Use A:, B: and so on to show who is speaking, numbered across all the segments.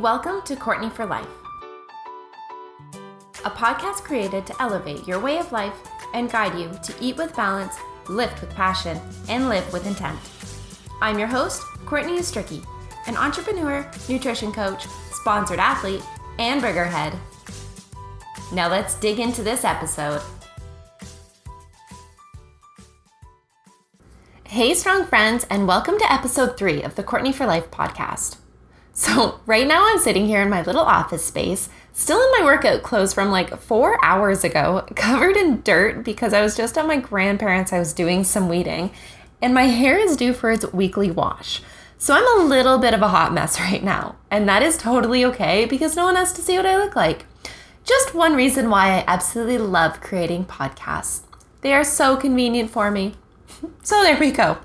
A: Welcome to Courtney for Life, a podcast created to elevate your way of life and guide you to eat with balance, lift with passion, and live with intent. I'm your host, Courtney Ustricky, an entrepreneur, nutrition coach, sponsored athlete, and burger head. Now let's dig into this episode. Hey, strong friends, and welcome to episode three of the Courtney for Life podcast. So, right now I'm sitting here in my little office space, still in my workout clothes from like four hours ago, covered in dirt because I was just at my grandparents' I was doing some weeding, and my hair is due for its weekly wash. So, I'm a little bit of a hot mess right now, and that is totally okay because no one has to see what I look like. Just one reason why I absolutely love creating podcasts. They are so convenient for me. So, there we go.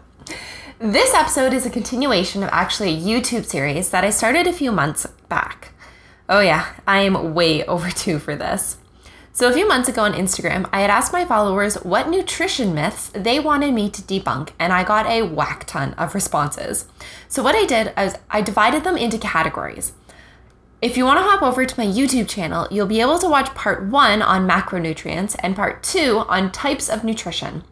A: This episode is a continuation of actually a YouTube series that I started a few months back. Oh, yeah, I am way overdue for this. So, a few months ago on Instagram, I had asked my followers what nutrition myths they wanted me to debunk, and I got a whack ton of responses. So, what I did is I divided them into categories. If you want to hop over to my YouTube channel, you'll be able to watch part one on macronutrients and part two on types of nutrition.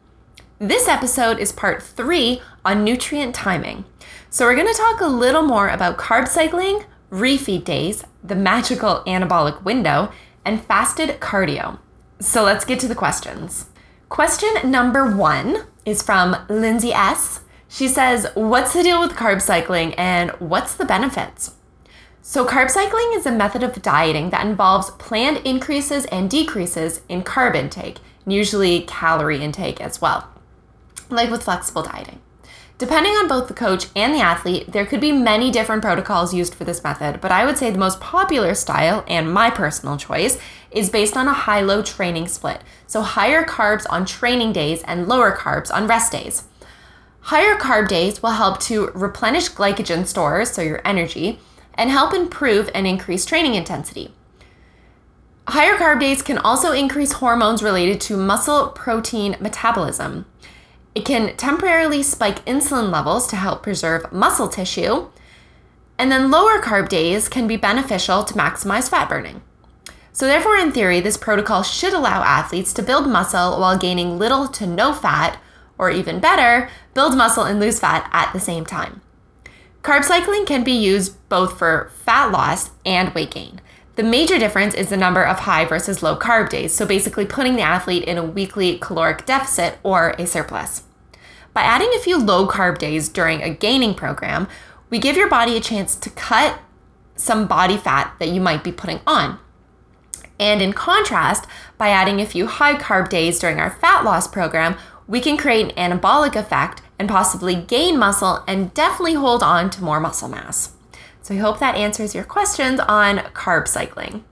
A: This episode is part three on nutrient timing. So, we're going to talk a little more about carb cycling, refeed days, the magical anabolic window, and fasted cardio. So, let's get to the questions. Question number one is from Lindsay S. She says, What's the deal with carb cycling and what's the benefits? So, carb cycling is a method of dieting that involves planned increases and decreases in carb intake, and usually calorie intake as well like with flexible dieting. Depending on both the coach and the athlete, there could be many different protocols used for this method, but I would say the most popular style, and my personal choice, is based on a high low training split. So higher carbs on training days and lower carbs on rest days. Higher carb days will help to replenish glycogen stores, so your energy, and help improve and increase training intensity. Higher carb days can also increase hormones related to muscle protein metabolism. It can temporarily spike insulin levels to help preserve muscle tissue. And then lower carb days can be beneficial to maximize fat burning. So, therefore, in theory, this protocol should allow athletes to build muscle while gaining little to no fat, or even better, build muscle and lose fat at the same time. Carb cycling can be used both for fat loss and weight gain. The major difference is the number of high versus low carb days, so basically putting the athlete in a weekly caloric deficit or a surplus. By adding a few low carb days during a gaining program, we give your body a chance to cut some body fat that you might be putting on. And in contrast, by adding a few high carb days during our fat loss program, we can create an anabolic effect and possibly gain muscle and definitely hold on to more muscle mass. So I hope that answers your questions on carb cycling.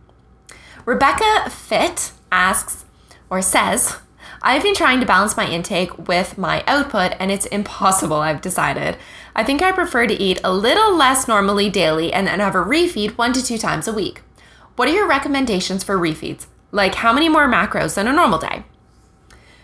A: Rebecca Fit asks or says, I've been trying to balance my intake with my output and it's impossible, I've decided. I think I prefer to eat a little less normally daily and then have a refeed one to two times a week. What are your recommendations for refeeds? Like how many more macros than a normal day?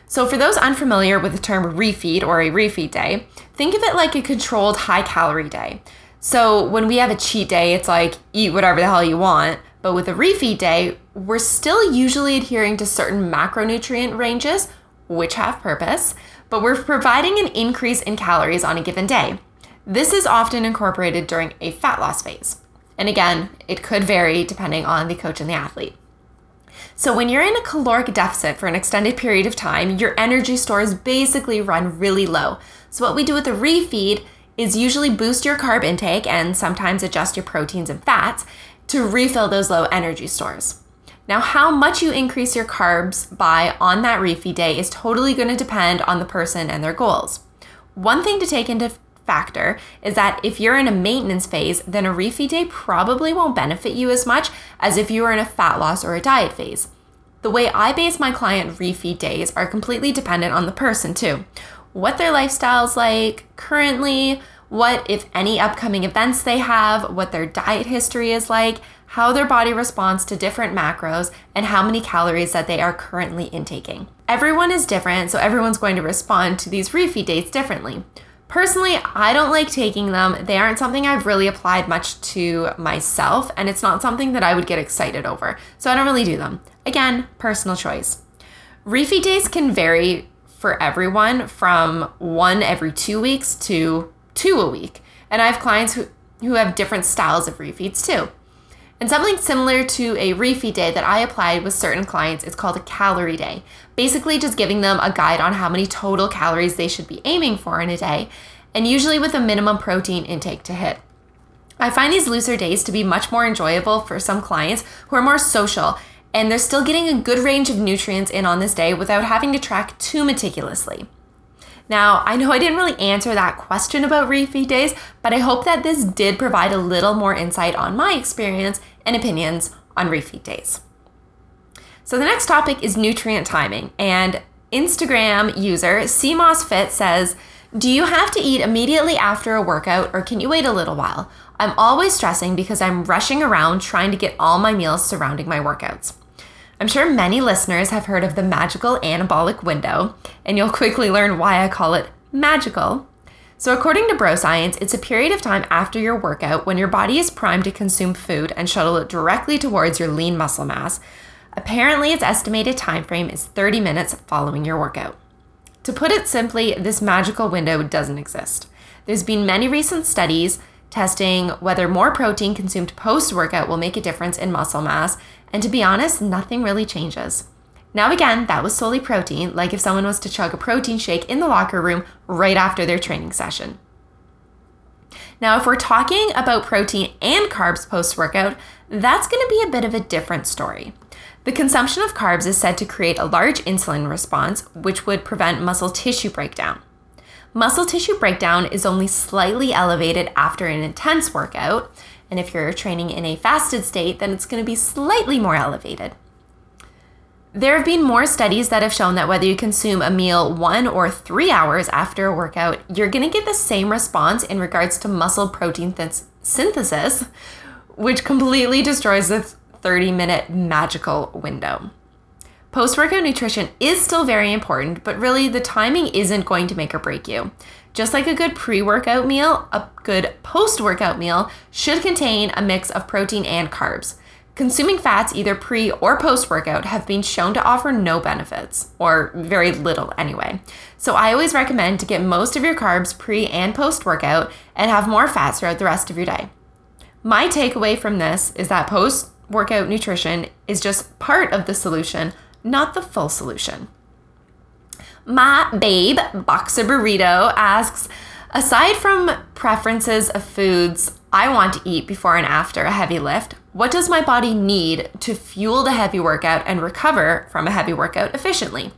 A: So, for those unfamiliar with the term refeed or a refeed day, think of it like a controlled high calorie day. So when we have a cheat day, it's like eat whatever the hell you want. But with a refeed day, we're still usually adhering to certain macronutrient ranges, which have purpose, but we're providing an increase in calories on a given day. This is often incorporated during a fat loss phase. And again, it could vary depending on the coach and the athlete. So, when you're in a caloric deficit for an extended period of time, your energy stores basically run really low. So, what we do with a refeed is usually boost your carb intake and sometimes adjust your proteins and fats to refill those low energy stores. Now, how much you increase your carbs by on that refeed day is totally going to depend on the person and their goals. One thing to take into factor is that if you're in a maintenance phase, then a refeed day probably won't benefit you as much as if you were in a fat loss or a diet phase. The way I base my client refeed days are completely dependent on the person, too what their lifestyle's like currently, what, if any, upcoming events they have, what their diet history is like, how their body responds to different macros, and how many calories that they are currently intaking. Everyone is different, so everyone's going to respond to these refeed dates differently. Personally, I don't like taking them. They aren't something I've really applied much to myself, and it's not something that I would get excited over. So I don't really do them. Again, personal choice. Refeed days can vary for everyone from one every two weeks to two a week. And I have clients who, who have different styles of refeeds too. And something similar to a refeed day that I applied with certain clients is called a calorie day. Basically, just giving them a guide on how many total calories they should be aiming for in a day, and usually with a minimum protein intake to hit. I find these looser days to be much more enjoyable for some clients who are more social and they're still getting a good range of nutrients in on this day without having to track too meticulously. Now, I know I didn't really answer that question about refeed days, but I hope that this did provide a little more insight on my experience and opinions on refeed days. So the next topic is nutrient timing, and Instagram user CMOS Fit says, "Do you have to eat immediately after a workout, or can you wait a little while? I'm always stressing because I'm rushing around trying to get all my meals surrounding my workouts." I'm sure many listeners have heard of the magical anabolic window, and you'll quickly learn why I call it magical. So, according to Bro Science, it's a period of time after your workout when your body is primed to consume food and shuttle it directly towards your lean muscle mass. Apparently, its estimated time frame is 30 minutes following your workout. To put it simply, this magical window doesn't exist. There's been many recent studies testing whether more protein consumed post workout will make a difference in muscle mass, and to be honest, nothing really changes. Now, again, that was solely protein, like if someone was to chug a protein shake in the locker room right after their training session. Now, if we're talking about protein and carbs post workout, that's going to be a bit of a different story. The consumption of carbs is said to create a large insulin response, which would prevent muscle tissue breakdown. Muscle tissue breakdown is only slightly elevated after an intense workout, and if you're training in a fasted state, then it's going to be slightly more elevated. There have been more studies that have shown that whether you consume a meal one or three hours after a workout, you're going to get the same response in regards to muscle protein th- synthesis, which completely destroys the 30 minute magical window. Post workout nutrition is still very important, but really the timing isn't going to make or break you. Just like a good pre workout meal, a good post workout meal should contain a mix of protein and carbs. Consuming fats either pre or post workout have been shown to offer no benefits, or very little anyway. So I always recommend to get most of your carbs pre and post workout and have more fats throughout the rest of your day. My takeaway from this is that post workout nutrition is just part of the solution, not the full solution. My babe, Boxer Burrito, asks Aside from preferences of foods I want to eat before and after a heavy lift, what does my body need to fuel the heavy workout and recover from a heavy workout efficiently?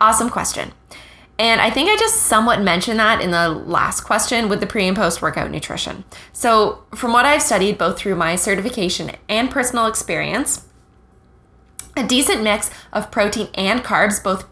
A: Awesome question. And I think I just somewhat mentioned that in the last question with the pre and post workout nutrition. So, from what I've studied both through my certification and personal experience, a decent mix of protein and carbs, both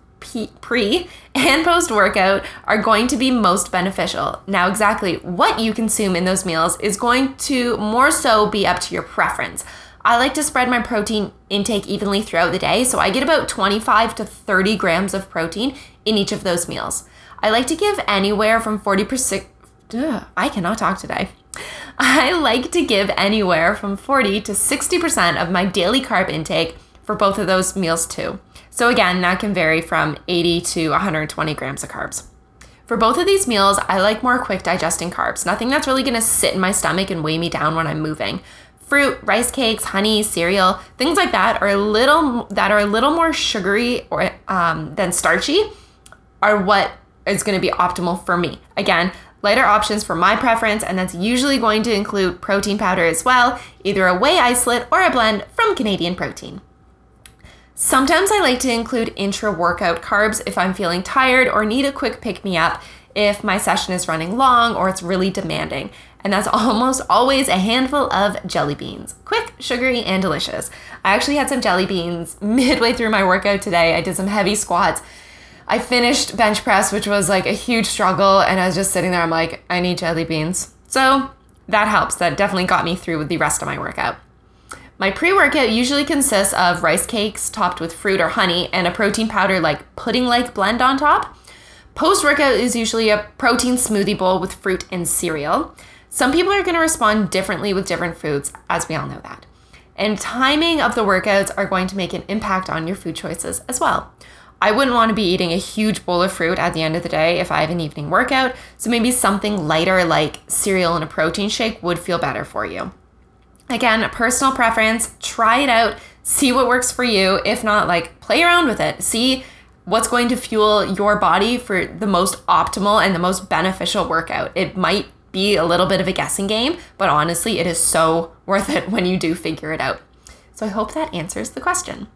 A: pre and post workout are going to be most beneficial. Now, exactly what you consume in those meals is going to more so be up to your preference. I like to spread my protein intake evenly throughout the day, so I get about 25 to 30 grams of protein in each of those meals. I like to give anywhere from 40%. Ugh, I cannot talk today. I like to give anywhere from 40 to 60% of my daily carb intake for both of those meals, too. So again, that can vary from 80 to 120 grams of carbs. For both of these meals, I like more quick digesting carbs, nothing that's really gonna sit in my stomach and weigh me down when I'm moving. Fruit, rice cakes, honey, cereal, things like that are a little that are a little more sugary or um, than starchy, are what is going to be optimal for me. Again, lighter options for my preference, and that's usually going to include protein powder as well, either a whey isolate or a blend from Canadian Protein. Sometimes I like to include intra workout carbs if I'm feeling tired or need a quick pick me up if my session is running long or it's really demanding. And that's almost always a handful of jelly beans. Quick, sugary, and delicious. I actually had some jelly beans midway through my workout today. I did some heavy squats. I finished bench press, which was like a huge struggle, and I was just sitting there. I'm like, I need jelly beans. So that helps. That definitely got me through with the rest of my workout. My pre workout usually consists of rice cakes topped with fruit or honey and a protein powder like pudding like blend on top. Post workout is usually a protein smoothie bowl with fruit and cereal. Some people are going to respond differently with different foods, as we all know that. And timing of the workouts are going to make an impact on your food choices as well. I wouldn't want to be eating a huge bowl of fruit at the end of the day if I have an evening workout, so maybe something lighter like cereal and a protein shake would feel better for you. Again, personal preference, try it out, see what works for you. If not, like play around with it. See what's going to fuel your body for the most optimal and the most beneficial workout. It might be a little bit of a guessing game, but honestly, it is so worth it when you do figure it out. So I hope that answers the question.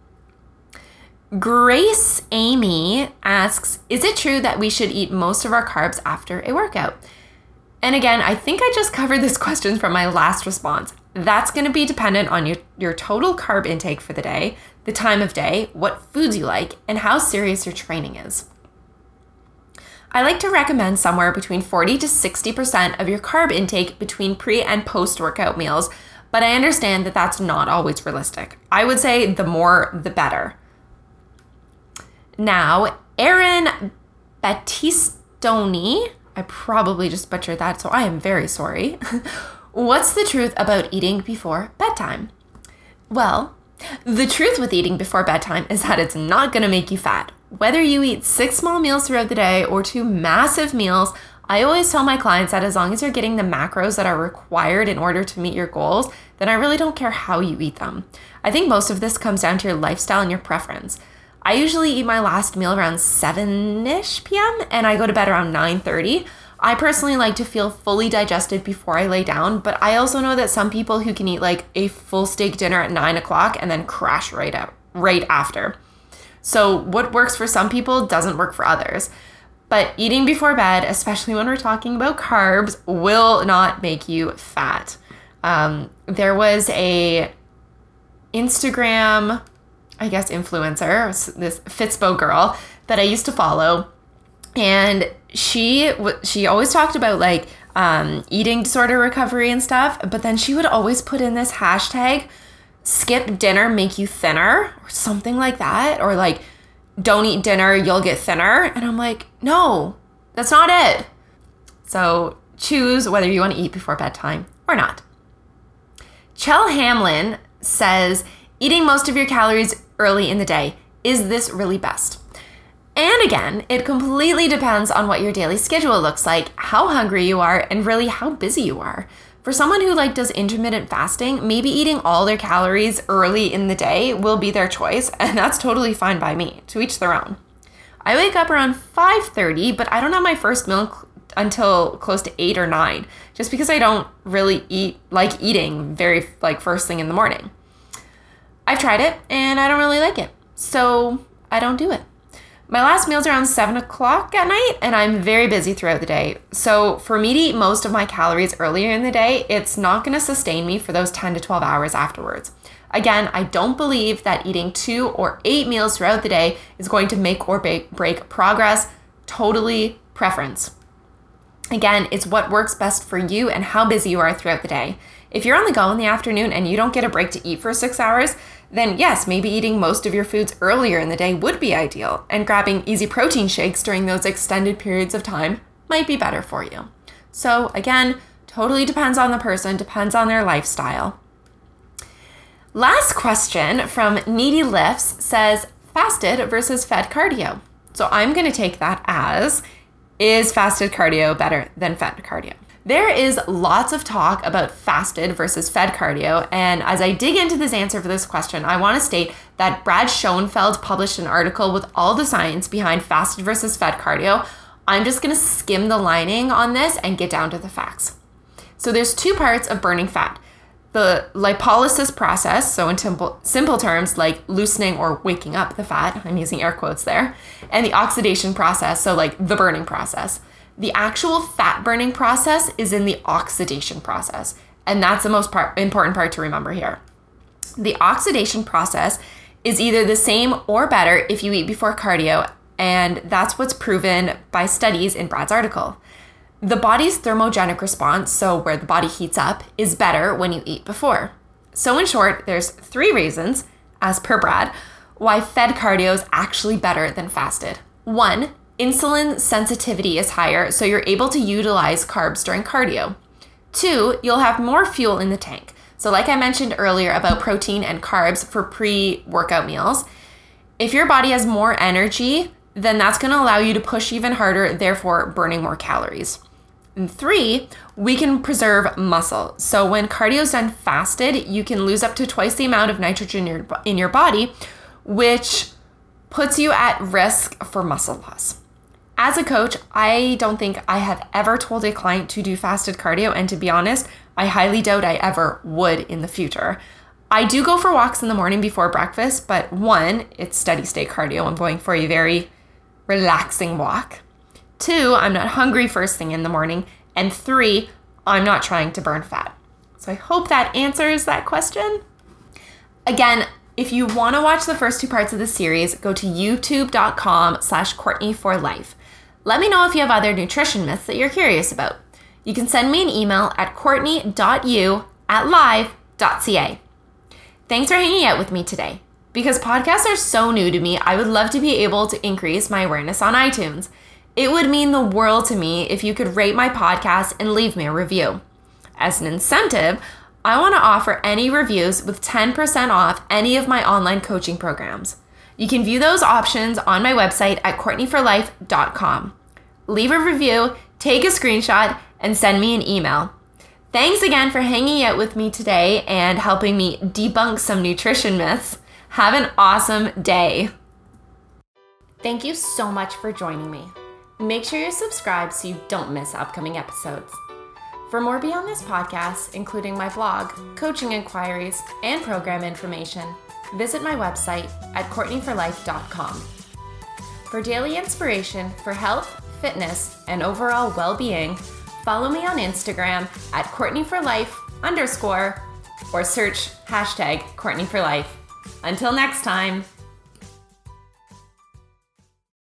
A: Grace Amy asks Is it true that we should eat most of our carbs after a workout? And again, I think I just covered this question from my last response. That's going to be dependent on your, your total carb intake for the day, the time of day, what foods you like, and how serious your training is. I like to recommend somewhere between 40 to 60% of your carb intake between pre and post workout meals, but I understand that that's not always realistic. I would say the more, the better. Now, Erin Battistoni, I probably just butchered that, so I am very sorry. What's the truth about eating before bedtime? Well, the truth with eating before bedtime is that it's not going to make you fat. Whether you eat six small meals throughout the day or two massive meals, I always tell my clients that as long as you're getting the macros that are required in order to meet your goals, then I really don't care how you eat them. I think most of this comes down to your lifestyle and your preference. I usually eat my last meal around 7ish p.m. and I go to bed around 9:30. I personally like to feel fully digested before I lay down, but I also know that some people who can eat like a full steak dinner at nine o'clock and then crash right out right after. So what works for some people doesn't work for others. But eating before bed, especially when we're talking about carbs, will not make you fat. Um, there was a Instagram, I guess, influencer, this Fitspo girl that I used to follow, and she she always talked about like um, eating disorder recovery and stuff, but then she would always put in this hashtag skip dinner make you thinner or something like that or like don't eat dinner you'll get thinner. And i'm like no that's not it. So choose whether you want to eat before bedtime or not. Chell hamlin says eating most of your calories early in the day is this really best and again, it completely depends on what your daily schedule looks like, how hungry you are, and really how busy you are. For someone who like does intermittent fasting, maybe eating all their calories early in the day will be their choice, and that's totally fine by me. To each their own. I wake up around 5:30, but I don't have my first meal until close to 8 or 9, just because I don't really eat like eating very like first thing in the morning. I've tried it and I don't really like it. So, I don't do it. My last meal's around 7 o'clock at night, and I'm very busy throughout the day. So, for me to eat most of my calories earlier in the day, it's not to sustain me for those 10 to 12 hours afterwards. Again, I don't believe that eating two or eight meals throughout the day is going to make or break progress. Totally preference. Again, it's what works best for you and how busy you are throughout the day. If you're on the go in the afternoon and you don't get a break to eat for six hours, then yes, maybe eating most of your foods earlier in the day would be ideal, and grabbing easy protein shakes during those extended periods of time might be better for you. So, again, totally depends on the person, depends on their lifestyle. Last question from Needy Lifts says fasted versus fed cardio. So, I'm going to take that as is fasted cardio better than fed cardio? There is lots of talk about fasted versus fed cardio, and as I dig into this answer for this question, I want to state that Brad Schoenfeld published an article with all the science behind fasted versus fed cardio. I'm just going to skim the lining on this and get down to the facts. So there's two parts of burning fat. The lipolysis process, so in simple, simple terms, like loosening or waking up the fat, I'm using air quotes there, and the oxidation process, so like the burning process. The actual fat burning process is in the oxidation process. And that's the most part, important part to remember here. The oxidation process is either the same or better if you eat before cardio, and that's what's proven by studies in Brad's article. The body's thermogenic response, so where the body heats up, is better when you eat before. So, in short, there's three reasons, as per Brad, why fed cardio is actually better than fasted. One, insulin sensitivity is higher, so you're able to utilize carbs during cardio. Two, you'll have more fuel in the tank. So, like I mentioned earlier about protein and carbs for pre workout meals, if your body has more energy, then that's going to allow you to push even harder, therefore, burning more calories. And three, we can preserve muscle. So, when cardio is done fasted, you can lose up to twice the amount of nitrogen in your, in your body, which puts you at risk for muscle loss. As a coach, I don't think I have ever told a client to do fasted cardio, and to be honest, I highly doubt I ever would in the future. I do go for walks in the morning before breakfast, but one, it's steady state cardio. I'm going for a very relaxing walk. Two, I'm not hungry first thing in the morning. And three, I'm not trying to burn fat. So I hope that answers that question. Again, if you want to watch the first two parts of the series, go to youtube.com slash Courtney for life. Let me know if you have other nutrition myths that you're curious about. You can send me an email at courtney.u at live.ca. Thanks for hanging out with me today. Because podcasts are so new to me, I would love to be able to increase my awareness on iTunes. It would mean the world to me if you could rate my podcast and leave me a review. As an incentive, I want to offer any reviews with 10% off any of my online coaching programs. You can view those options on my website at courtneyforlife.com. Leave a review, take a screenshot, and send me an email. Thanks again for hanging out with me today and helping me debunk some nutrition myths. Have an awesome day. Thank you so much for joining me. Make sure you're subscribed so you don't miss upcoming episodes. For more beyond this podcast, including my blog, coaching inquiries, and program information, visit my website at courtneyforlife.com. For daily inspiration for health, fitness, and overall well being, follow me on Instagram at courtneyforlife underscore or search hashtag Courtney for Life. Until next time.